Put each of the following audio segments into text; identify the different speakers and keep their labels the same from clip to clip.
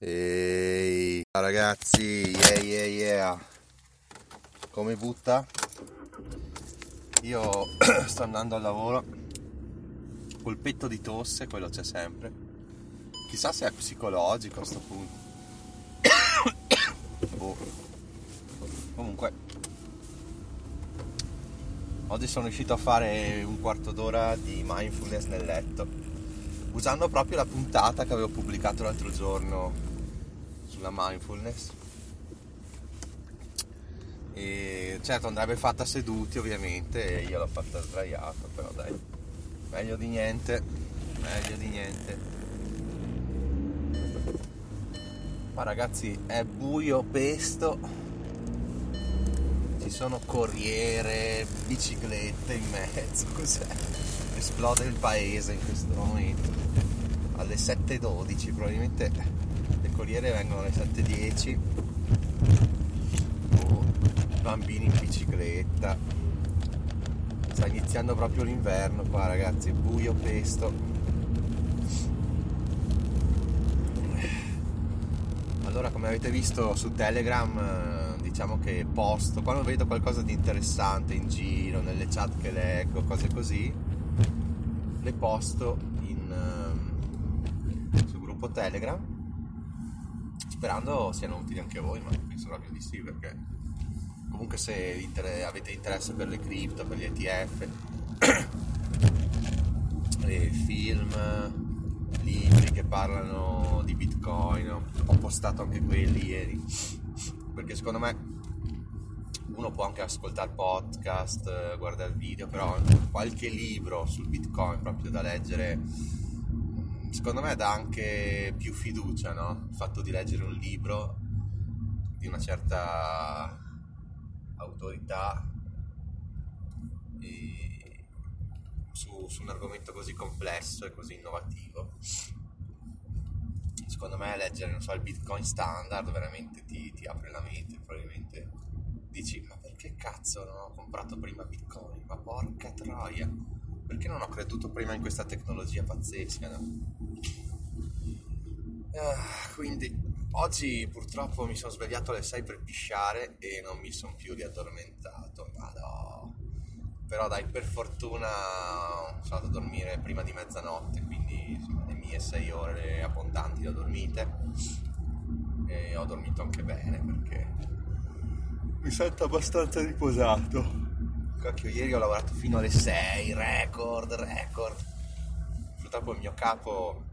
Speaker 1: Ehi ragazzi, yeah yeah yeah. Come butta? Io sto andando al lavoro col petto di tosse, quello c'è sempre. Chissà se è psicologico a sto punto. boh. Comunque, oggi sono riuscito a fare un quarto d'ora di mindfulness nel letto, usando proprio la puntata che avevo pubblicato l'altro giorno sulla mindfulness. E certo andrebbe fatta seduti ovviamente, e io l'ho fatta sdraiata, però dai, meglio di niente, meglio di niente. Ma ragazzi è buio pesto, ci sono corriere, biciclette in mezzo, cos'è? Esplode il paese in questo momento. Alle 7.12 probabilmente le corriere vengono alle 7.10. Oh, bambini in bicicletta. Sta iniziando proprio l'inverno qua ragazzi, buio pesto. allora come avete visto su Telegram diciamo che posto quando vedo qualcosa di interessante in giro nelle chat che leggo cose così le posto gruppo Telegram sperando siano utili anche voi ma penso proprio di sì perché comunque se avete interesse per le cripto per gli ETF film libri che parlano di bitcoin ho postato anche quelli ieri perché secondo me uno può anche ascoltare podcast guardare video però qualche libro sul bitcoin proprio da leggere secondo me dà anche più fiducia no? il fatto di leggere un libro di una certa autorità su, su, un argomento così complesso e così innovativo. Secondo me leggere, non so, il Bitcoin standard veramente ti, ti apre la mente, probabilmente dici, ma perché cazzo non ho comprato prima Bitcoin? Ma porca troia! Perché non ho creduto prima in questa tecnologia pazzesca? No? Ah, quindi oggi purtroppo mi sono svegliato alle 6 per pisciare e non mi sono più riaddormentato. Madonna però dai per fortuna sono andato a dormire prima di mezzanotte quindi insomma, le mie sei ore abbondanti le ho dormite e ho dormito anche bene perché mi sento abbastanza riposato Cacchio, ieri ho lavorato fino alle 6 record record purtroppo il mio capo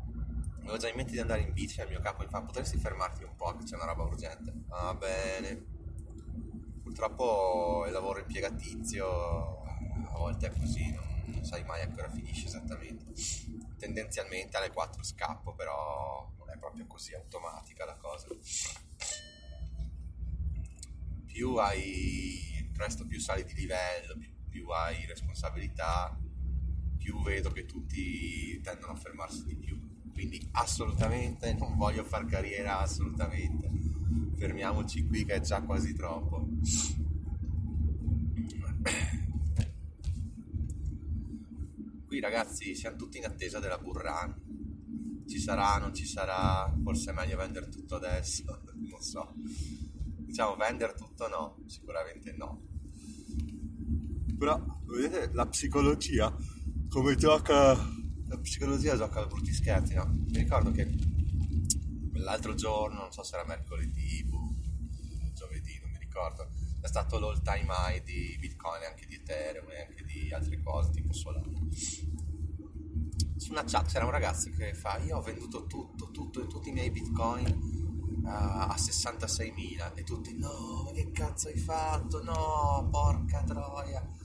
Speaker 1: avevo già in mente di andare in bici il mio capo mi fa potresti fermarti un po' che c'è una roba urgente va bene purtroppo il lavoro impiegatizio a volte è così, non, non sai mai a che ora finisce esattamente. Tendenzialmente alle 4 scappo, però non è proprio così automatica la cosa. Più hai presto più sali di livello, più, più hai responsabilità, più vedo che tutti tendono a fermarsi di più. Quindi assolutamente non voglio far carriera, assolutamente. Fermiamoci qui che è già quasi troppo. qui ragazzi siamo tutti in attesa della Burran. Ci sarà, non ci sarà, forse è meglio vendere tutto adesso, non so. Diciamo vendere tutto no, sicuramente no. Però vedete la psicologia come gioca la psicologia gioca a brutti scherzi, no? Mi ricordo che l'altro giorno, non so se era mercoledì, boh, giovedì, non mi ricordo, è stato l'all time high di Bitcoin, anche di Ethereum e anche di altre cose tipo Solana. Su una chat c'era un ragazzo che fa: Io ho venduto tutto, tutto, tutti i miei Bitcoin uh, a 66.000 e tutti: No, ma che cazzo hai fatto? No, porca troia.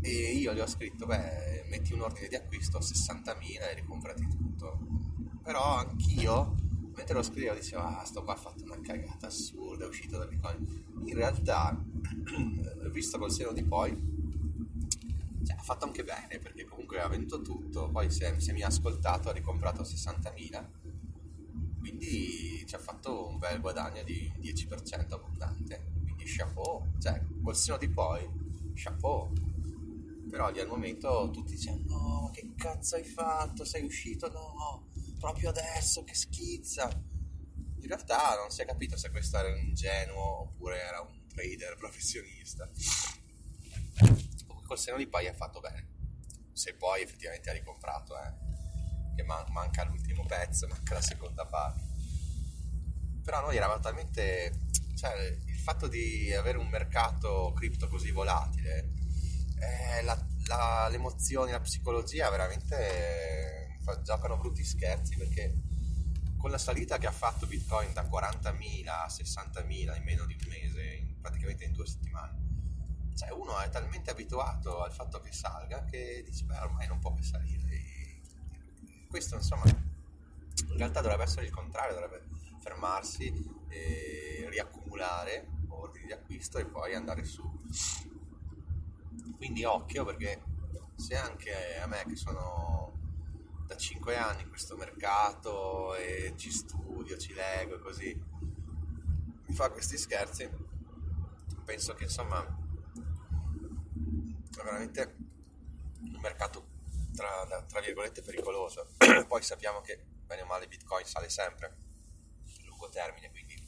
Speaker 1: E io gli ho scritto: Beh, metti un ordine di acquisto a 60.000 e ricomprati tutto. Però anch'io mentre lo scrivevo dicevo ah sto qua ha fatto una cagata assurda è uscito da Bitcoin in realtà visto col seno di poi cioè, ha fatto anche bene perché comunque ha venduto tutto poi è, si mi ha ascoltato ha ricomprato 60.000 quindi ci ha fatto un bel guadagno di 10% abbondante. Quindi chapeau cioè col seno di poi chapeau però lì al momento tutti dicevano no che cazzo hai fatto sei uscito no proprio adesso che schizza in realtà non si è capito se questo era un ingenuo oppure era un trader professionista. Col seno di poi ha fatto bene. Se poi effettivamente ha ricomprato, eh. Che man- manca l'ultimo pezzo, manca la seconda parte. Però noi eravamo talmente... Cioè, il fatto di avere un mercato cripto così volatile, eh, la, la, le emozioni, la psicologia veramente eh, giocano brutti scherzi perché con la salita che ha fatto Bitcoin da 40.000 a 60.000 in meno di un mese, in, praticamente in due settimane, cioè uno è talmente abituato al fatto che salga che dice beh ormai non può che salire. E questo insomma in realtà dovrebbe essere il contrario, dovrebbe fermarsi, riaccumulare ordini di acquisto e poi andare su. Quindi occhio perché se anche a me che sono da 5 anni in questo mercato e ci studio, ci leggo così, mi fa questi scherzi, penso che insomma è veramente un mercato tra, tra virgolette pericoloso. Poi sappiamo che bene o male Bitcoin sale sempre a lungo termine, quindi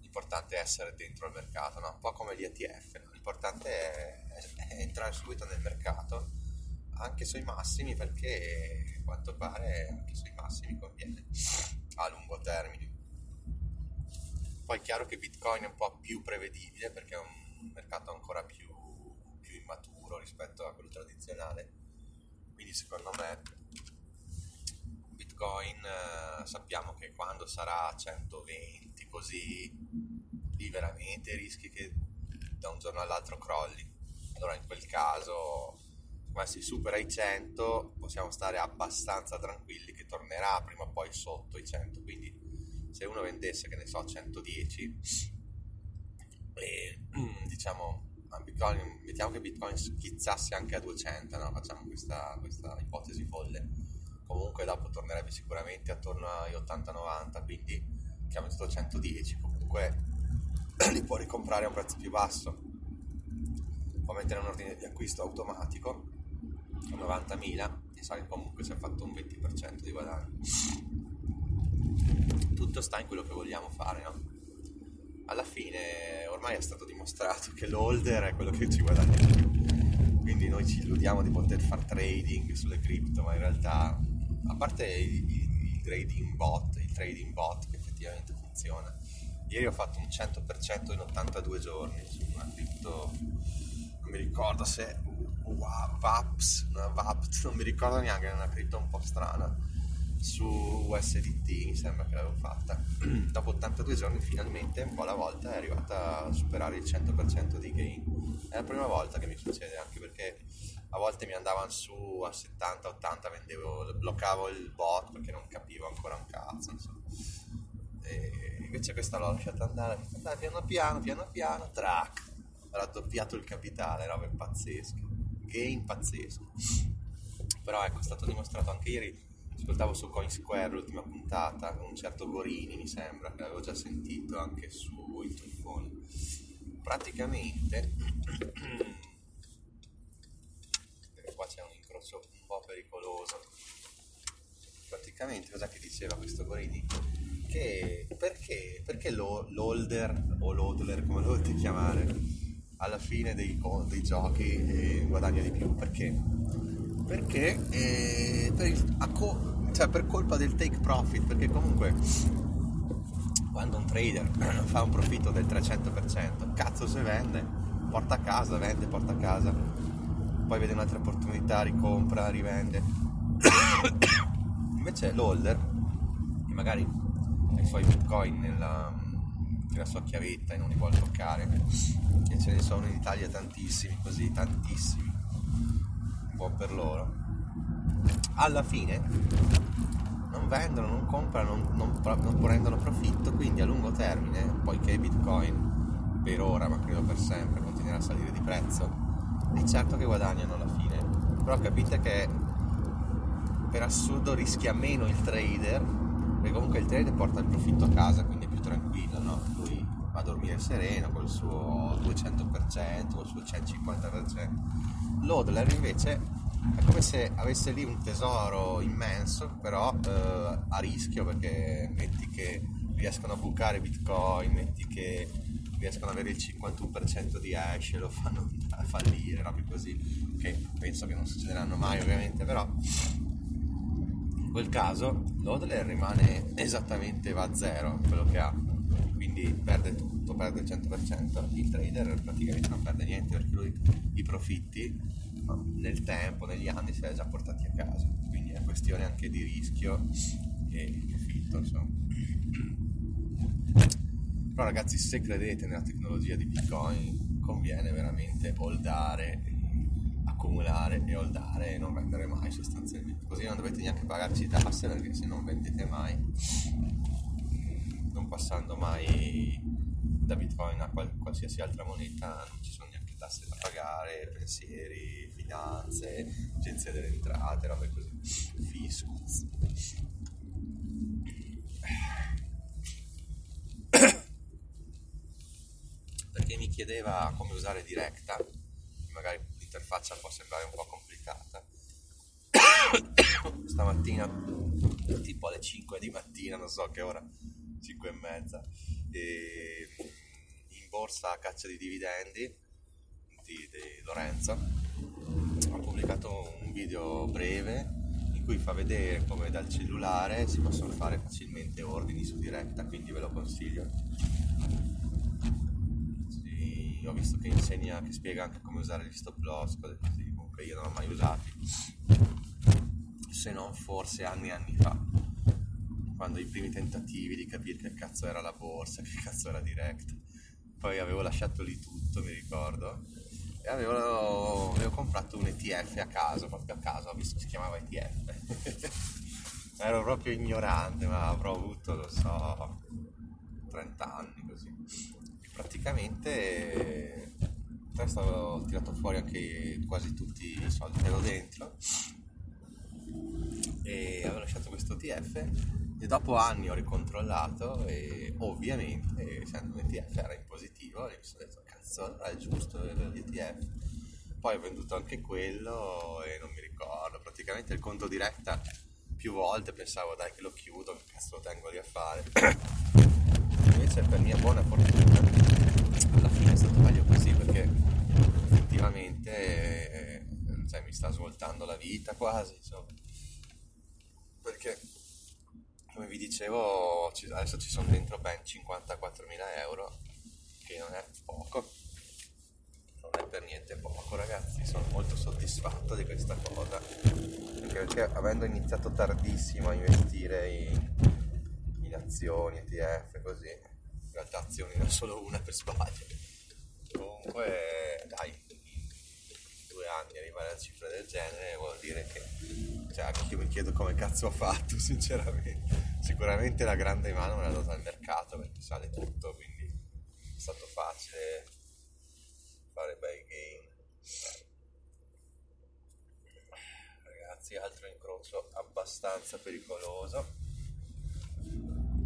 Speaker 1: l'importante è essere dentro il mercato, no? un po' come gli ETF, no? L'importante è, è entrare subito nel mercato anche sui massimi perché a quanto pare anche sui massimi conviene a lungo termine. Poi è chiaro che Bitcoin è un po' più prevedibile perché è un mercato ancora più, più immaturo rispetto a quello tradizionale. Quindi secondo me Bitcoin eh, sappiamo che quando sarà a 120 così lì veramente rischi che da un giorno all'altro crolli. Allora in quel caso ma si supera i 100 possiamo stare abbastanza tranquilli che tornerà prima o poi sotto i 100 quindi se uno vendesse che ne so 110 e diciamo Bitcoin, mettiamo che Bitcoin schizzasse anche a 200 no? facciamo questa, questa ipotesi folle comunque dopo tornerebbe sicuramente attorno ai 80-90 quindi chiamo tutto 110 comunque li può ricomprare a un prezzo più basso può mettere un ordine di acquisto automatico 90.000 e sa che comunque si è fatto un 20% di guadagno. Tutto sta in quello che vogliamo fare, no? Alla fine ormai è stato dimostrato che l'holder è quello che ci guadagna di. Quindi noi ci illudiamo di poter fare trading sulle cripto, ma in realtà, a parte il, il, il trading bot, il trading bot che effettivamente funziona, ieri ho fatto un 100% in 82 giorni su una cripto, non mi ricordo se wow, Vaps, Vapt, non mi ricordo neanche, è una cripto un po' strana, su USDT mi sembra che l'avevo fatta. Dopo 82 giorni finalmente, un po' alla volta, è arrivata a superare il 100% di gain. È la prima volta che mi succede, anche perché a volte mi andavano su a 70-80, vendevo, bloccavo il bot perché non capivo ancora un cazzo, insomma. E invece questa l'ho lasciata andare, andare piano piano, piano piano, track, raddoppiato il capitale, robe pazzesche gain pazzesco. Però ecco, è stato dimostrato anche ieri, ascoltavo su Coinsquare l'ultima puntata, con un certo Gorini mi sembra, che avevo già sentito anche su Intufone. Praticamente, qua c'è un incrocio un po' pericoloso, praticamente cosa che diceva questo Gorini? Che perché, perché l'holder o l'hodler come lo volete chiamare alla fine dei, dei giochi eh, guadagna di più. Perché? Perché eh, per, il, co- cioè per colpa del take profit, perché comunque quando un trader fa un profitto del 300%, cazzo se vende, porta a casa, vende, porta a casa, poi vede un'altra opportunità, ricompra, rivende. Invece l'holder, magari i suoi bitcoin nella, nella sua chiavetta e non li vuole toccare, e ce ne sono in Italia tantissimi, così tantissimi, buon per loro. Alla fine non vendono, non comprano, non, non, non prendono profitto, quindi a lungo termine, poiché Bitcoin per ora, ma credo per sempre, continuerà a salire di prezzo, è certo che guadagnano alla fine. Però capite che per assurdo rischia meno il trader, comunque il trader porta il profitto a casa, quindi è più tranquillo, no? Lui va a dormire sereno col suo 200%, col suo 150%. L'Odler invece è come se avesse lì un tesoro immenso, però eh, a rischio perché metti che riescono a bucare bitcoin, metti che riescono ad avere il 51% di hash e lo fanno fallire, robe così, che penso che non succederanno mai ovviamente, però quel caso l'Odler rimane esattamente va a zero quello che ha, quindi perde tutto, perde il 100%, il trader praticamente non perde niente perché lui i profitti nel tempo, negli anni, li ha già portati a casa, quindi è questione anche di rischio e profitto, insomma. Però ragazzi, se credete nella tecnologia di Bitcoin, conviene veramente holdare, accumulare e holdare e non vendere mai sostanzialmente. Così non dovete neanche pagarci tasse perché se non vendete mai, non passando mai da Bitcoin a qualsiasi altra moneta, non ci sono neanche tasse da pagare, pensieri, finanze, agenzia delle entrate, robe così, fiscus. Perché mi chiedeva come usare Directa, magari l'interfaccia può sembrare un po' complicata. Stamattina, tipo alle 5 di mattina, non so che ora, 5 e mezza, e in borsa a caccia di dividendi di, di Lorenzo ha pubblicato un video breve in cui fa vedere come dal cellulare si possono fare facilmente ordini su diretta, quindi ve lo consiglio. Sì, ho visto che insegna, che spiega anche come usare gli stop loss, cose così, comunque io non l'ho mai usati, se non forse anni e anni fa, quando i primi tentativi di capire che cazzo era la borsa, che cazzo era diretta. Poi avevo lasciato lì tutto, mi ricordo, e avevo, avevo, comprato un ETF a caso, proprio a caso, ho visto che si chiamava ETF. Ero proprio ignorante, ma avrò avuto, lo so, 30 anni così. E praticamente adesso ho tirato fuori anche quasi tutti i soldi che ero dentro e avevo lasciato questo ETF e dopo anni ho ricontrollato e ovviamente essendo un ETF era in positivo e mi sono detto cazzo, allora è giusto l'ETF. Poi ho venduto anche quello e non mi ricordo, praticamente il conto diretta più volte pensavo dai che lo chiudo, che cazzo lo tengo lì a fare. Invece per mia buona fortuna alla fine è stato meglio così perché effettivamente cioè, mi sta svoltando la vita quasi, insomma. Perché come vi dicevo adesso ci sono dentro ben 54.000 euro che non è poco. Non è per niente poco ragazzi. Sono molto soddisfatto di questa cosa. Anche perché avendo iniziato tardissimo a investire in, in azioni, ETF così in realtà azioni ne ho solo una per sbaglio. Comunque dai anni arrivare a cifre del genere vuol dire che cioè anche io mi chiedo come cazzo ho fatto sinceramente. Sicuramente la grande mano me l'ha data il mercato perché sale tutto quindi stato facile fare bei game ragazzi altro incrocio abbastanza pericoloso.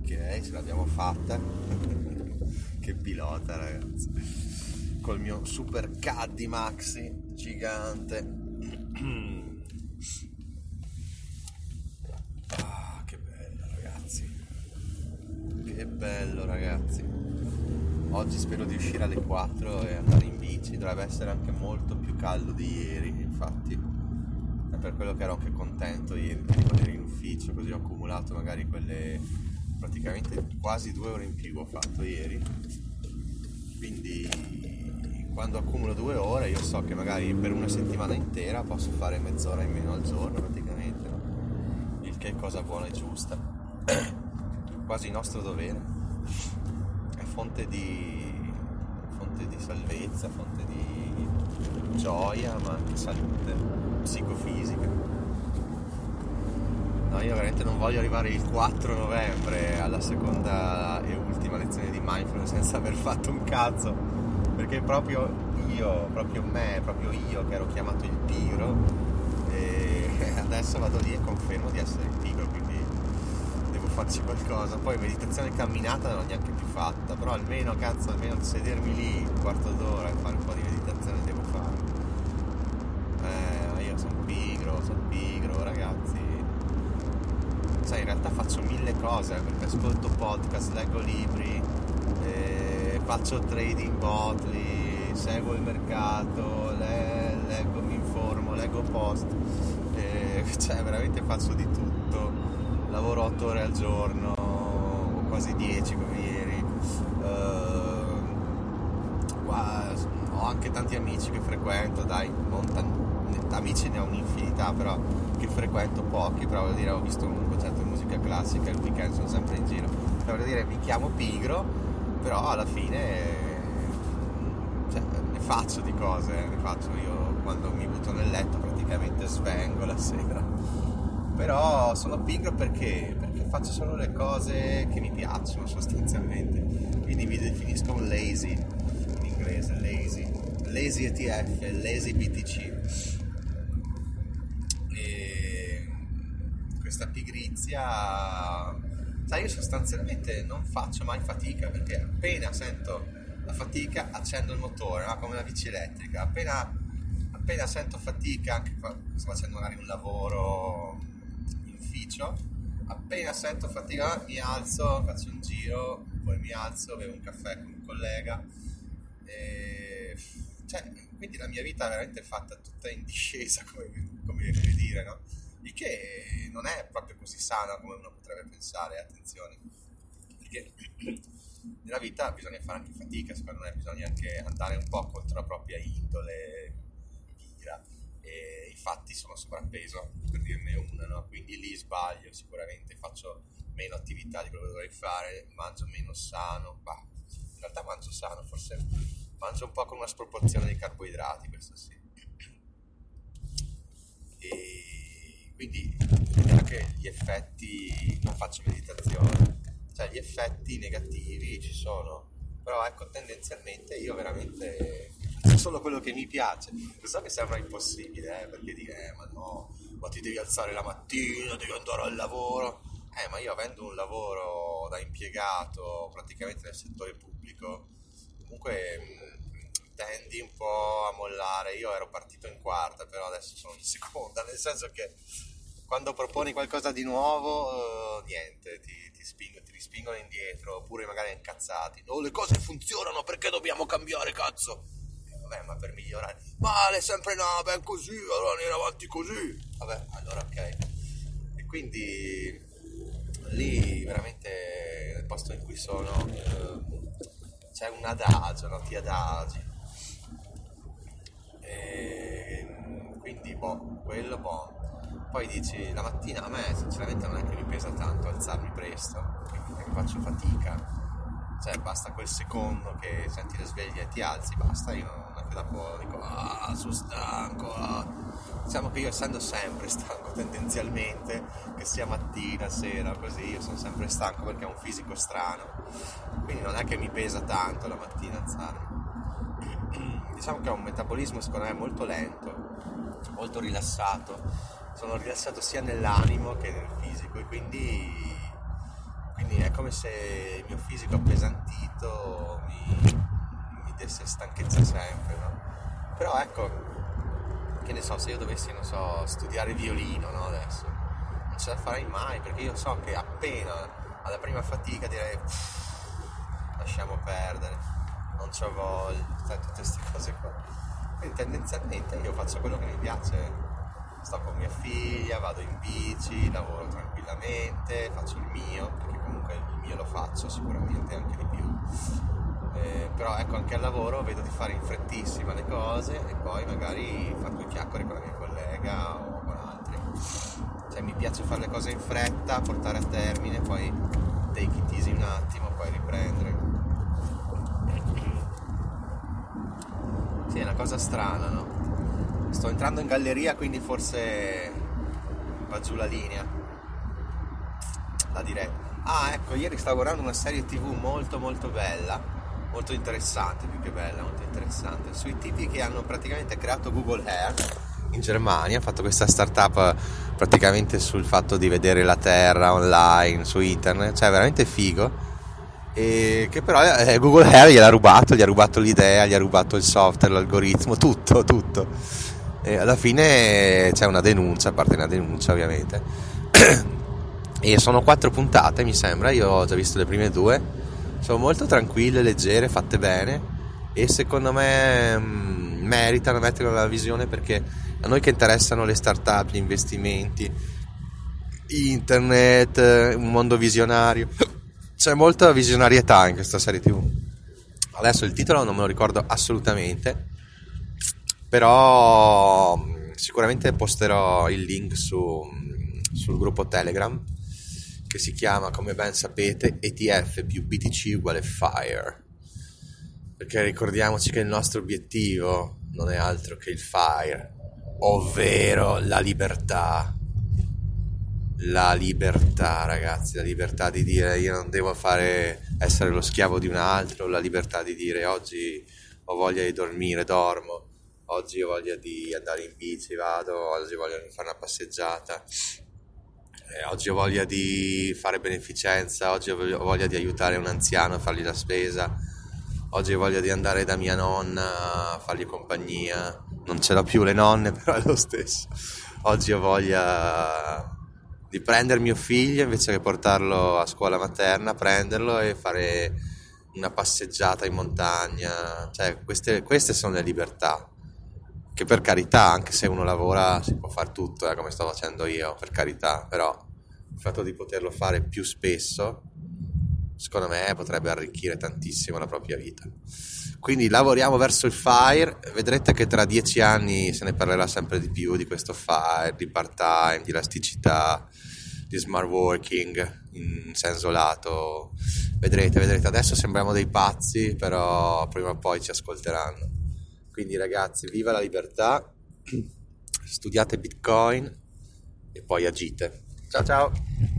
Speaker 1: Ok ce l'abbiamo fatta. Che pilota ragazzi. Col mio super caddy maxi gigante. Ah che bello ragazzi. Che bello ragazzi. Oggi spero di uscire alle 4 e andare in bici, dovrebbe essere anche molto più caldo di ieri, infatti. È per quello che ero anche contento ieri di rimanere in ufficio, così ho accumulato magari quelle praticamente quasi due ore in più ho fatto ieri. Quindi quando accumulo due ore io so che magari per una settimana intera posso fare mezz'ora in meno al giorno praticamente, no? il che è cosa buona e giusta, quasi nostro dovere fonte di, fonte di salvezza, fonte di gioia, ma anche salute psicofisica. No, io veramente non voglio arrivare il 4 novembre alla seconda e ultima lezione di mindfulness senza aver fatto un cazzo, perché proprio io, proprio me, proprio io che ero chiamato il pigro, adesso vado lì e confermo di essere il pigro, quindi farci qualcosa. Poi meditazione camminata non l'ho neanche più fatta, però almeno cazzo, almeno sedermi lì un quarto d'ora e fare un po' di meditazione devo fare. Eh, io sono pigro, sono pigro, ragazzi. Sai, in realtà faccio mille cose, perché ascolto podcast, leggo libri, eh, faccio trading botli, seguo il mercato, le, leggo, mi informo, leggo post, eh, cioè veramente faccio di tutto, lavoro 8 ore al giorno, quasi 10 come ieri. Uh, ho anche tanti amici che frequento, dai, non tan- amici ne ho un'infinità, però che frequento pochi, però voglio dire ho visto un concerto di musica classica, il weekend sono sempre in giro. Però voglio dire mi chiamo pigro, però alla fine cioè, ne faccio di cose, ne faccio io quando mi butto nel letto praticamente svengo la sera. Però sono pigro perché? Perché faccio solo le cose che mi piacciono sostanzialmente. Quindi mi definisco un lazy in inglese, lazy. Lazy ETF, lazy BTC questa pigrizia, sai, io sostanzialmente non faccio mai fatica perché appena sento la fatica accendo il motore, no? come una bici elettrica, appena, appena sento fatica, anche sto facendo magari un lavoro in ufficio, appena sento fatica mi alzo, faccio un giro, poi mi alzo, bevo un caffè con un collega. E... Cioè, quindi la mia vita è veramente fatta tutta in discesa, come, come dire, no? Il che non è proprio così sana come uno potrebbe pensare, attenzione, perché nella vita bisogna fare anche fatica, secondo me bisogna anche andare un po' contro la propria indole pigra e infatti sono sovrappeso, per dirne una, no? quindi lì sbaglio sicuramente, faccio meno attività di quello che dovrei fare, mangio meno sano, bah, in realtà mangio sano, forse mangio un po' con una sproporzione di carboidrati, questo sì. E quindi anche gli effetti, non faccio meditazione, cioè gli effetti negativi ci sono, però ecco tendenzialmente io veramente faccio solo quello che mi piace, lo so che sembra impossibile, eh, perché dire, eh, ma no, ma ti devi alzare la mattina, devi andare al lavoro, eh, ma io avendo un lavoro da impiegato praticamente nel settore pubblico, comunque tendi un po' a mollare. Io ero partito in quarta, però adesso sono in seconda, nel senso che quando proponi qualcosa di nuovo, uh, niente, ti, ti, spingo, ti rispingono indietro, oppure magari incazzati. No, le cose funzionano, perché dobbiamo cambiare, cazzo? Eh, vabbè, ma per migliorare. Male, sempre no, ben così, allora andiamo avanti così. Vabbè, allora ok. E quindi lì veramente nel posto in cui sono uh, c'è un adagio, no? ti adagi e quindi boh, quello boh. Poi dici la mattina a me sinceramente non è che mi pesa tanto alzarmi presto, perché faccio fatica. Cioè basta quel secondo che senti le sveglie e ti alzi, basta, io non è che dopo dico ah sono stanco. Ah. Diciamo che io essendo sempre stanco tendenzialmente, che sia mattina, sera, così, io sono sempre stanco perché ho un fisico strano. Quindi non è che mi pesa tanto la mattina alzarmi diciamo che ho un metabolismo secondo me molto lento, molto rilassato, sono rilassato sia nell'animo che nel fisico e quindi, quindi è come se il mio fisico appesantito mi, mi desse stanchezza sempre, no? Però ecco, che ne so, se io dovessi, non so, studiare violino no, adesso, non ce la farei mai perché io so che appena alla prima fatica direi lasciamo perdere non c'ho voglia, sai, tutte queste cose qua. Quindi tendenzialmente io faccio quello che mi piace, sto con mia figlia, vado in bici, lavoro tranquillamente, faccio il mio, perché comunque il mio lo faccio sicuramente anche di più. Eh, però ecco anche al lavoro vedo di fare in frettissima le cose e poi magari fare due chiacchiere con la mia collega o con altri. Cioè mi piace fare le cose in fretta, portare a termine, poi take it easy un attimo, poi riprendere. Sì, è una cosa strana, no? Sto entrando in galleria, quindi forse va giù la linea. La diretta. Ah, ecco, ieri stavo guardando una serie tv molto molto bella, molto interessante, più che bella, molto interessante, sui tipi che hanno praticamente creato Google Hair in Germania, ha fatto questa startup praticamente sul fatto di vedere la Terra online su internet, cioè veramente figo e che però eh, Google Hair gliel'ha rubato, gli ha rubato l'idea, gli ha rubato il software, l'algoritmo, tutto, tutto. E alla fine c'è una denuncia, a parte una denuncia ovviamente. e sono quattro puntate, mi sembra, io ho già visto le prime due. Sono molto tranquille, leggere, fatte bene e secondo me mh, mm, meritano, mettere la visione perché a noi che interessano le start-up, gli investimenti, internet, un mondo visionario, c'è molta visionarietà in questa serie tv. Adesso il titolo non me lo ricordo assolutamente, però mm, sicuramente posterò il link su, mm, sul gruppo Telegram che si chiama, come ben sapete, ETF più BTC uguale FIRE perché ricordiamoci che il nostro obiettivo non è altro che il fire, ovvero la libertà. La libertà, ragazzi, la libertà di dire io non devo fare essere lo schiavo di un altro, la libertà di dire oggi ho voglia di dormire, dormo, oggi ho voglia di andare in bici, vado, oggi di fare una passeggiata, eh, oggi ho voglia di fare beneficenza, oggi ho voglia di aiutare un anziano a fargli la spesa Oggi ho voglia di andare da mia nonna a fargli compagnia. Non ce l'ho più le nonne, però è lo stesso. Oggi ho voglia di prendere mio figlio invece che portarlo a scuola materna, prenderlo e fare una passeggiata in montagna. Cioè, queste, queste sono le libertà. Che per carità, anche se uno lavora, si può fare tutto, eh, come sto facendo io, per carità, però il fatto di poterlo fare più spesso secondo me potrebbe arricchire tantissimo la propria vita. Quindi lavoriamo verso il FIRE, vedrete che tra dieci anni se ne parlerà sempre di più di questo FIRE, di part-time, di elasticità, di smart working in senso lato. Vedrete, vedrete, adesso sembriamo dei pazzi, però prima o poi ci ascolteranno. Quindi ragazzi, viva la libertà, studiate Bitcoin e poi agite. Ciao ciao!